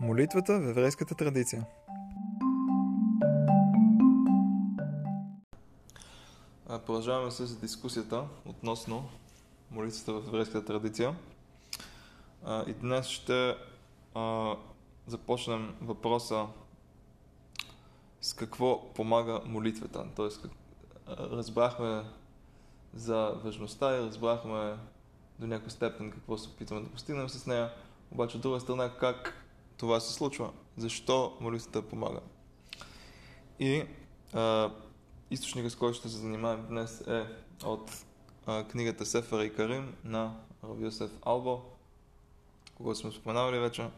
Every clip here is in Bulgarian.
Молитвата в еврейската традиция. Продължаваме с дискусията относно молитвата в еврейската традиция. И днес ще започнем въпроса с какво помага молитвата. Тоест, разбрахме за важността и разбрахме до някаква степен какво се опитваме да постигнем с нея. Обаче от друга страна как това се случва. Защо молитвата помага? И а, източника, с който ще се занимаем днес е от а, книгата Сефер и Карим на Рав Йосеф Албо, когато сме споменавали вече.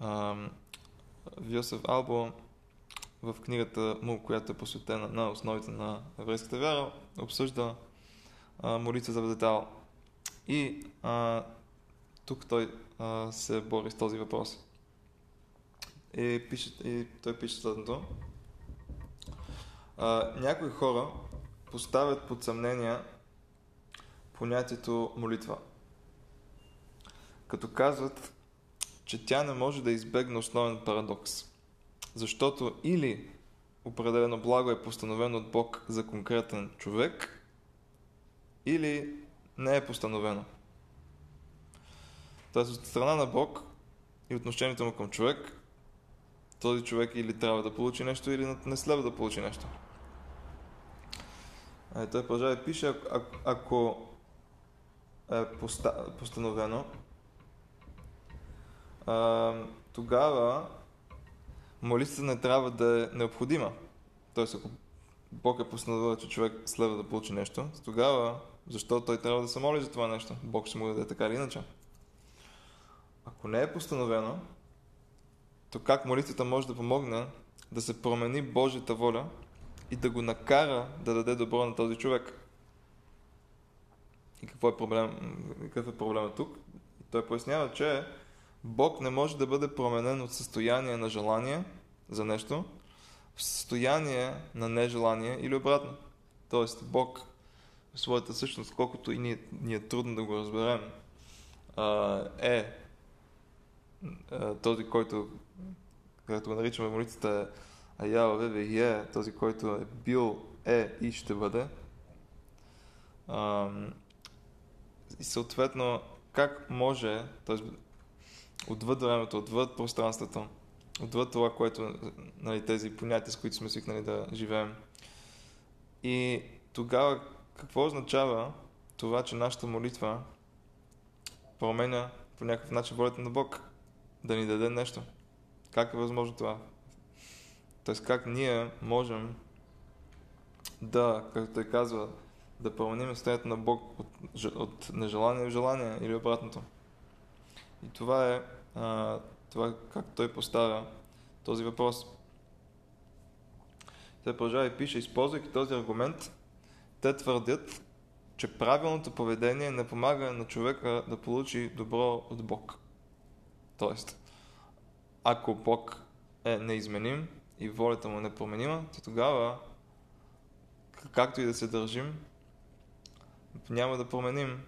А, Йосеф Албо в книгата му, която е посветена на основите на еврейската вяра, обсъжда а, молитва за детал. И а, тук той а, се бори с този въпрос. И, пише, и той пише следното. А, някои хора поставят под съмнение понятието молитва. Като казват, че тя не може да избегне основен парадокс. Защото или определено благо е постановено от Бог за конкретен човек, или не е постановено. Тоест от страна на Бог и отношението му към човек, този човек или трябва да получи нещо, или не следва да получи нещо. А, той продължава и пише, ако, ако е поста, постановено, а, тогава молитвата не трябва да е необходима. Тоест, ако Бог е постановил, че човек следва да получи нещо, тогава защо той трябва да се моли за това нещо? Бог ще му даде така или иначе. Ако не е постановено, то как молитвата може да помогне да се промени Божията воля и да го накара да даде добро на този човек? И какво е проблем, какъв е проблема тук? Той пояснява, че Бог не може да бъде променен от състояние на желание за нещо в състояние на нежелание или обратно. Тоест Бог в своята същност, колкото и ни, ни е трудно да го разберем, е този, който, както го наричаме молитвата, е Аява Веве е, този, който е бил, е и ще бъде. И съответно, как може, т.е. отвъд времето, отвъд пространството, отвъд това, което, нали, тези понятия, с които сме свикнали да живеем. И тогава какво означава това, че нашата молитва променя по някакъв начин волята на Бог да ни даде нещо? Как е възможно това? Тоест как ние можем да, както той казва, да променим състоянието на Бог от, от нежелание в желание или обратното. И това е а, това как той поставя този въпрос. Той продължава и пише, използвайки този аргумент, те твърдят, че правилното поведение не помага на човека да получи добро от Бог. Тоест, ако Бог е неизменим и волята му е непроменима, то тогава, както и да се държим, няма да променим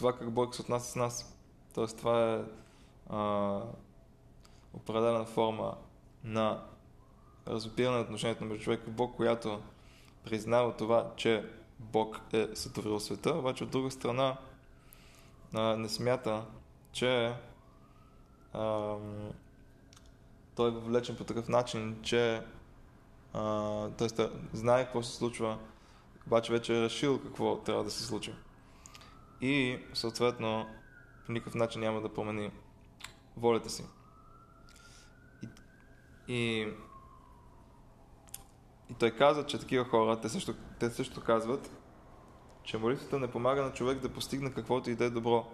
това как Бог се отнася с нас. Тоест, това е а, определена форма на разбиране на отношението между човек и Бог, която признава това, че Бог е сътворил света, обаче от друга страна а, не смята, че а, той е въвлечен по такъв начин, че т.е. знае какво се случва, обаче вече е решил какво трябва да се случи. И съответно по никакъв начин няма да промени волята си. И, и, и той каза, че такива хора, те също, те също казват, че молитвата не помага на човек да постигне каквото и да е добро,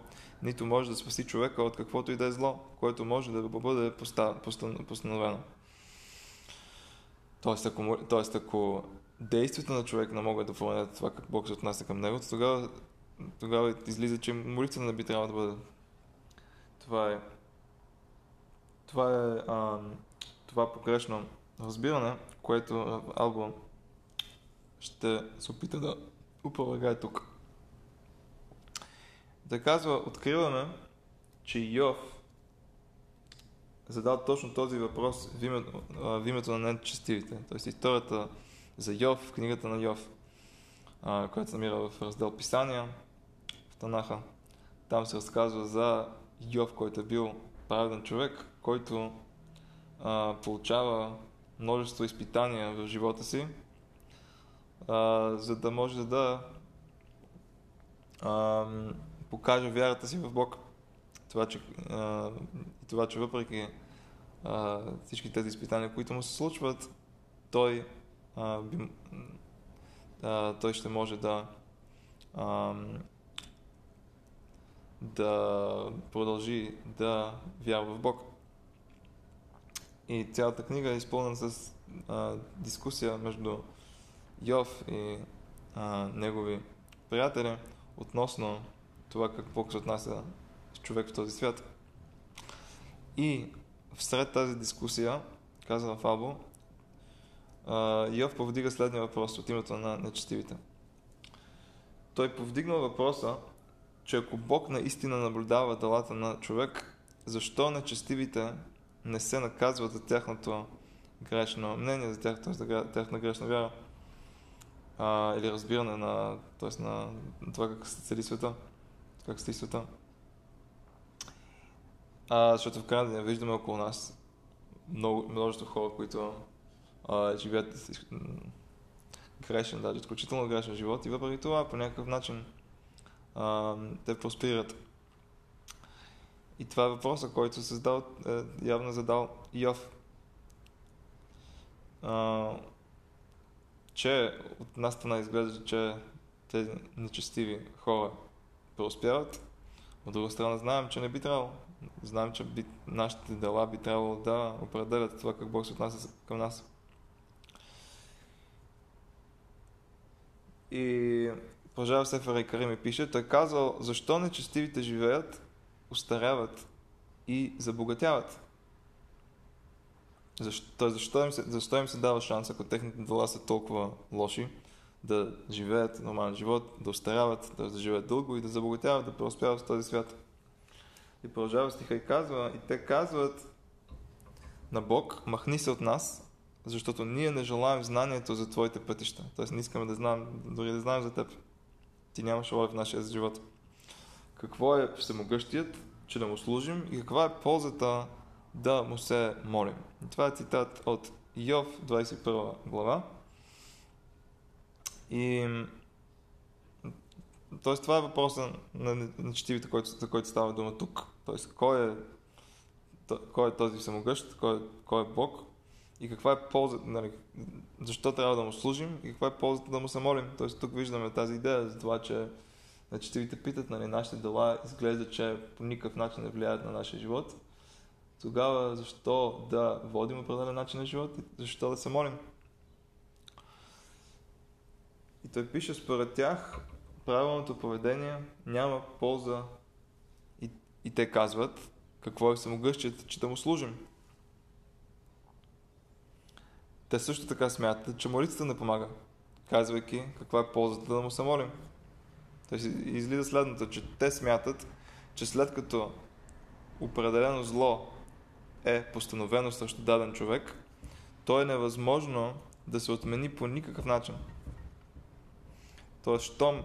нито може да спаси човека от каквото и да е зло, което може да бъде постановено. Тоест ако, тоест, ако действията на човек не могат да променят това как Бог се отнася към него, тогава, тогава излиза, че молитвата не би трябвало да бъде. Това е това е а, това погрешно разбиране, което Албо ще се опита да опровергае тук. Да казва, откриваме, че Йов задал точно този въпрос в името, в името на нечестивите. Тоест историята за Йов, в книгата на Йов, която се намира в раздел Писания, в Танаха. Там се разказва за Йов, който е бил праведен човек, който а, получава множество изпитания в живота си, а, за да може да а, покаже вярата си в Бог. Това, че, а, това, че въпреки а, всички тези изпитания, които му се случват, той, а, би, а, той ще може да а, да продължи да вярва в Бог. И цялата книга е изпълнена с а, дискусия между Йов и а, негови приятели относно това какво се отнася с човек в този свят. И всред тази дискусия, казва Фабо, Йов повдига следния въпрос от името на нечестивите. Той повдигнал въпроса, че ако Бог наистина наблюдава делата на човек, защо нечестивите не се наказват за тяхното грешно мнение, за тяхната, за тяхна грешна вяра? А, или разбиране на, т.е. на това как се цели света, как стои света. А, защото в крайна ден виждаме около нас много, множество хора, които а, живеят грешен, даже изключително грешен живот и въпреки това по някакъв начин а, те просперират. И това е въпроса, който се е, явно задал Йов. А, че от нас страна изглежда, че тези нечестиви хора преуспяват, от друга страна знаем, че не би трябвало. Знаем, че би, нашите дела би трябвало да определят това как Бог се отнася към нас. И продължава Сефера и Карим и пише, той казал, защо нечестивите живеят, устаряват и забогатяват? Защо, защо, им се, защо им се дава шанс, ако техните дела са толкова лоши, да живеят нормален живот, да устаряват, да, да живеят дълго и да забогатяват, да преуспяват в този свят? И продължава стиха и казва, и те казват на Бог, махни се от нас, защото ние не желаем знанието за твоите пътища. Тоест не искаме да знаем, дори да знаем за теб. Ти нямаш роля в нашия живот. Какво е всемогъщият, че да му служим и каква е ползата да му се молим. И това е цитат от Йов, 21 глава. И Тоест, това е въпроса на, четивите, който, за който става дума тук. Тоест, кой е, кой е този всемогъщ, кой, е, кой е Бог и каква е полза, нали, защо трябва да му служим и каква е ползата да му се молим. Тоест, тук виждаме тази идея за това, че на четивите питат, нали, нашите дела изглежда, че по никакъв начин не влияят на нашия живот. Тогава защо да водим определен начин на живот и защо да се молим? И той пише, според тях, правилното поведение няма полза и, и те казват какво е самогъщието, че да му служим. Те също така смятат, че молитвата не помага, казвайки каква е ползата да му се молим. Тоест излиза следното, че те смятат, че след като определено зло е постановено срещу даден човек, то е невъзможно да се отмени по никакъв начин. Тоест, щом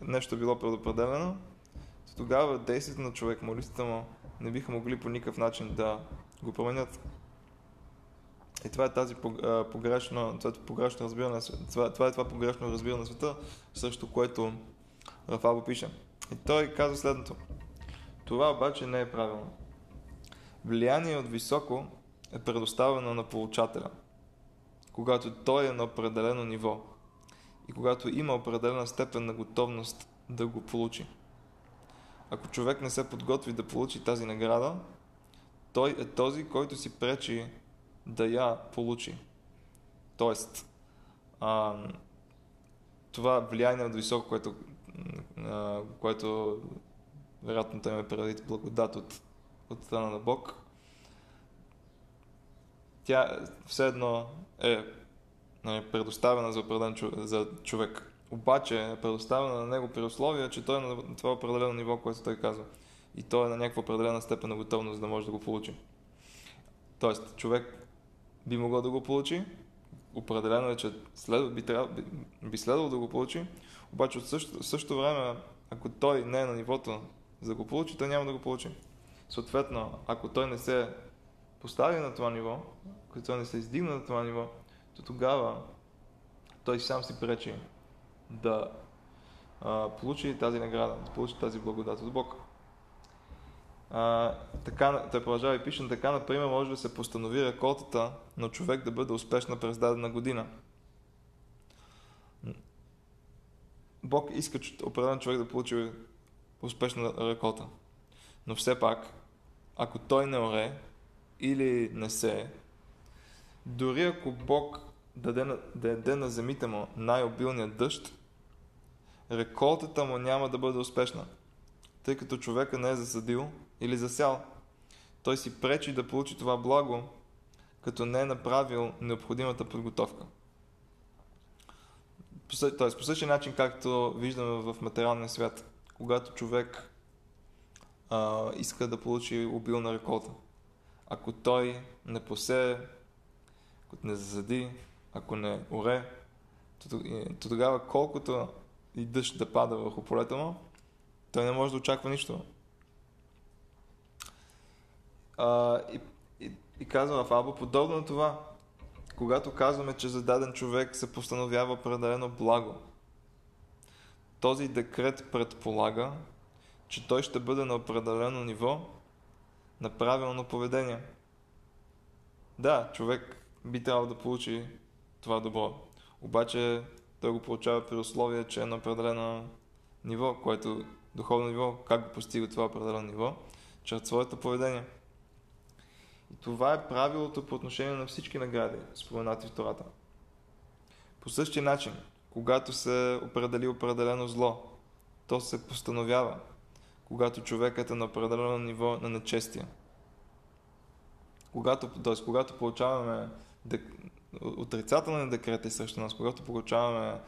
нещо било предопределено, тогава действието на човек, молитвата му, не биха могли по никакъв начин да го променят. И това е тази погрешно, това е погрешно разбиране, това, е това погрешно разбиране на света, срещу което Рафабо пише. И той казва следното. Това обаче не е правилно. Влияние от високо е предоставено на получателя, когато той е на определено ниво и когато има определена степен на готовност да го получи. Ако човек не се подготви да получи тази награда, той е този, който си пречи да я получи. Тоест, а, това влияние от високо, което, а, което вероятно той ме предвид благодат от, от страна на Бог, тя все едно е нали, предоставена за определен за човек. Обаче е предоставена на него при условие, че той е на това определено ниво, което той казва. И той е на някаква определена степен на готовност да може да го получи. Тоест, човек би могъл да го получи, определено е, че следва, би, трябва, би, би следвало да го получи, обаче от същото, същото време, ако той не е на нивото за да го получи, той няма да го получи. Съответно, ако той не се постави на това ниво, ако той не се издигна на това ниво, то тогава той сам си пречи да а, получи тази награда, да получи тази благодат от Бог. А, така, той продължава и пише, така, например, може да се постанови реколтата на човек да бъде успешна през дадена година. Бог иска определен човек да получи успешна реколта. Но все пак, ако той не оре или не се, дори ако Бог даде, даде на земите му най-обилния дъжд, реколтата му няма да бъде успешна, тъй като човека не е засадил или засял. Той си пречи да получи това благо, като не е направил необходимата подготовка. Тоест, по същия начин, както виждаме в материалния свят, когато човек а, иска да получи обилна реколта. Ако той не посее, ако не засади, ако не оре, то, то тогава колкото и дъжд да пада върху полето му, той не може да очаква нищо. А, и, и, и казва в Або, подобно на това, когато казваме, че за даден човек се постановява определено благо, този декрет предполага, че той ще бъде на определено ниво на правилно поведение. Да, човек би трябвало да получи това добро. Обаче той го получава при условие, че е на определено ниво, което духовно ниво, как го постига това определено ниво? Чрез своето поведение. И това е правилото по отношение на всички награди, споменати в Тората. По същия начин, когато се определи определено зло, то се постановява, когато човекът е на определено ниво на нечестие. Когато, т.е. когато получаваме дек... отрицателни декрети срещу нас, когато получаваме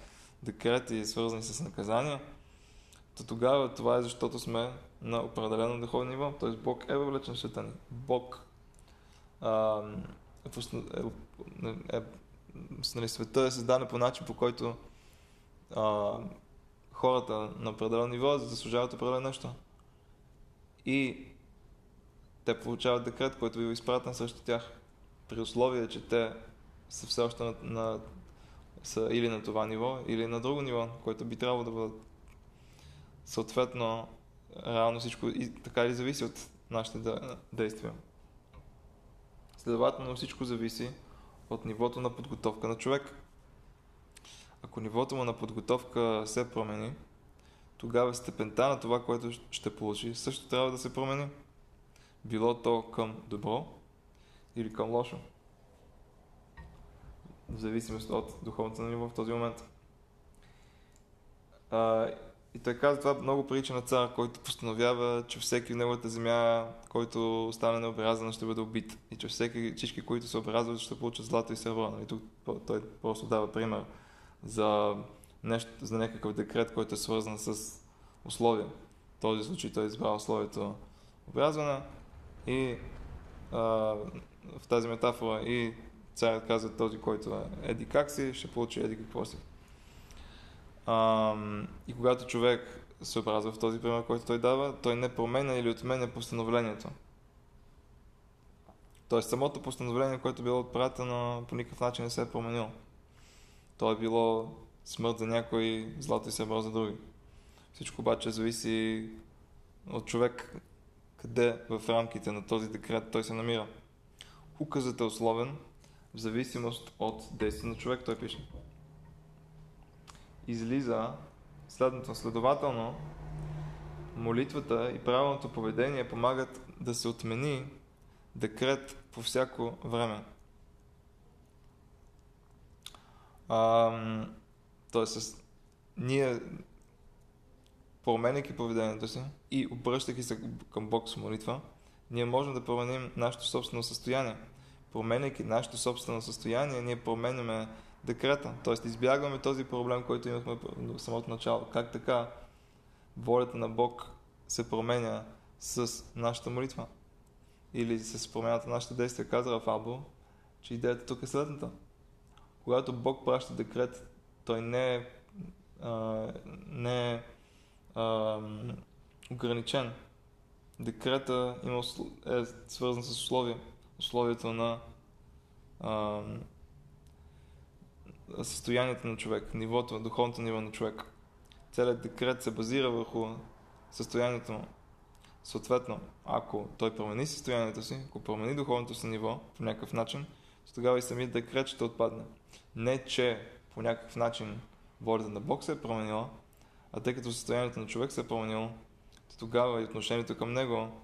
декрети свързани с наказания, то тогава това е защото сме на определено духовно ниво. Т.е. Бог е въвлечен в света ни. Бог а, е, е, е, нали, света е създаден по начин, по който а, хората на определено ниво заслужават определено нещо. И те получават декрет, който бива изпратен срещу тях. При условие, че те са все още на, на, са или на това ниво, или на друго ниво, което би трябвало да бъдат. Съответно, реално всичко и така или зависи от нашите действия. Следователно всичко зависи от нивото на подготовка на човек. Ако нивото му на подготовка се промени, тогава степента на това, което ще получи, също трябва да се промени. Било то към добро или към лошо. В зависимост от духовната на ниво в този момент. А, и той казва това много прилича на цар, който постановява, че всеки в неговата земя, който стане необрязан, ще бъде убит. И че всеки, всички, които се образват, ще получат злато и сребро. Нали? Тук той просто дава пример за, нещо, за някакъв декрет, който е свързан с условия. В този случай той избра условието обрязване и в тази метафора и царят казва този, който е еди как си, ще получи еди какво си. А, и когато човек се образва в този пример, който той дава, той не променя или отменя постановлението. Тоест самото постановление, което е било отпратено, по никакъв начин не се е променило. То е било смърт за някой, злато и сребро за други. Всичко обаче зависи от човек къде в рамките на този декрет той се намира. Указът е условен в зависимост от действие на човек, той пише. Излиза следното. Следователно, молитвата и правилното поведение помагат да се отмени декрет по всяко време. тоест, ние променяйки поведението си и обръщайки се към Бог с молитва, ние можем да променим нашето собствено състояние. Променяйки нашето собствено състояние, ние променяме декрета. Т.е. избягваме този проблем, който имахме в самото начало. Как така волята на Бог се променя с нашата молитва? или с промяната на нашите действия, каза Рафабо, че идеята тук е следната. Когато Бог праща декрет, той не е, а, не е а, ограничен. Декрета има, е свързан с условия. Условието на а, състоянието на човек, нивото, духовното ниво на човек. Целият декрет се базира върху състоянието му. Съответно, ако той промени състоянието си, ако промени духовното си ниво по някакъв начин, тогава и самият декрет ще отпадне. Не, че по някакъв начин волята на Бог се е променила, а тъй като състоянието на човек се е променило, тогава и отношението към него,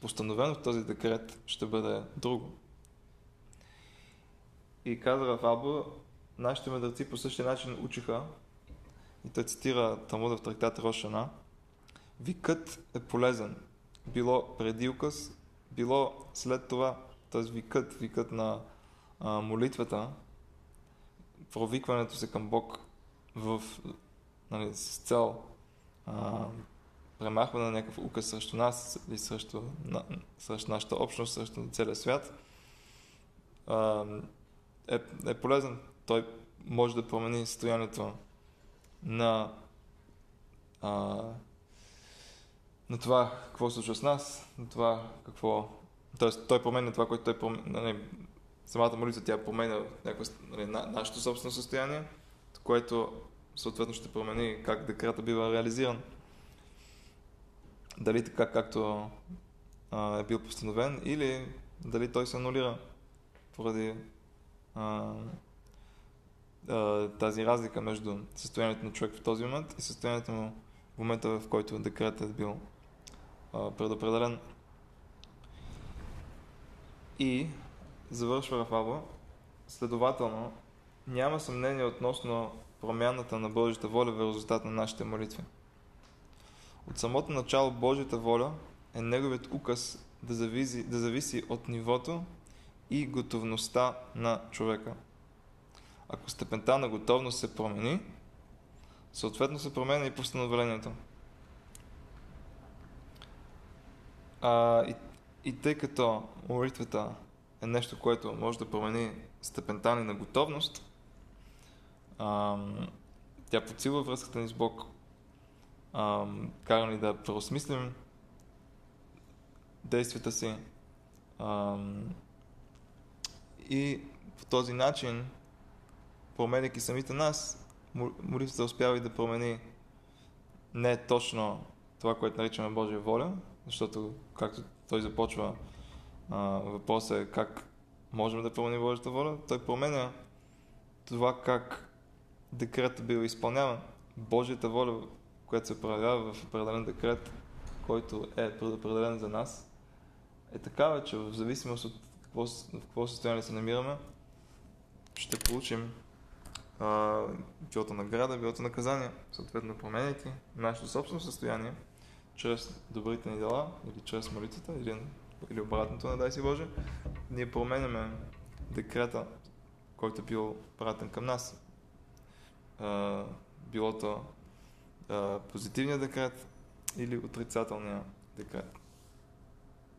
постановено в този декрет, ще бъде друго. И каза Абу, нашите мъдреци по същия начин учиха, и той цитира Талмуда в трактат Рошана, викът е полезен. Било преди указ, било след това, т.е. викът, викът на а, молитвата, провикването се към Бог в, нали, с цел а, премахване на някакъв указ срещу нас или срещу, на, срещу нашата общност, срещу целия свят, а, е, е полезен. Той може да промени състоянието на, а, на това какво се случва с нас, на това какво... Тоест, той променя това, което той променя. Нали, самата молитва тя променя някакво, нали, на, нашето собствено състояние, което съответно ще промени как декрета бива реализиран. Дали така, както а, е бил постановен, или дали той се анулира поради а, а, тази разлика между състоянието на човек в този момент и състоянието му в момента, в който декретът е бил а, предопределен. И завършва Рафаба, следователно няма съмнение относно промяната на Божията воля в резултат на нашите молитви. От самото начало Божията воля е Неговият указ да зависи, да зависи от нивото и готовността на човека. Ако степента на готовност се промени, съответно се променя и постановлението. А, и, и тъй като молитвата е нещо, което може да промени степента ни на готовност, а, тя подсилва връзката ни с Бог, а, кара ни да преосмислим действията си, а, и по този начин, променяйки самите нас, молитвата успява и да промени не точно това, което наричаме Божия воля, защото както той започва, въпросът е как можем да променим Божията воля, той променя това как декретът бил изпълняван. Божията воля, която се проявява в определен декрет, който е предопределен за нас, е такава, че в зависимост от какво, в какво състояние се намираме, ще получим а, билото награда, билото наказание, съответно променяйки нашето собствено състояние, чрез добрите ни дела или чрез молитвата, или, или обратното, на дай си Боже, ние променяме декрета, който е бил пратен към нас. А, билото а, позитивния декрет или отрицателния декрет.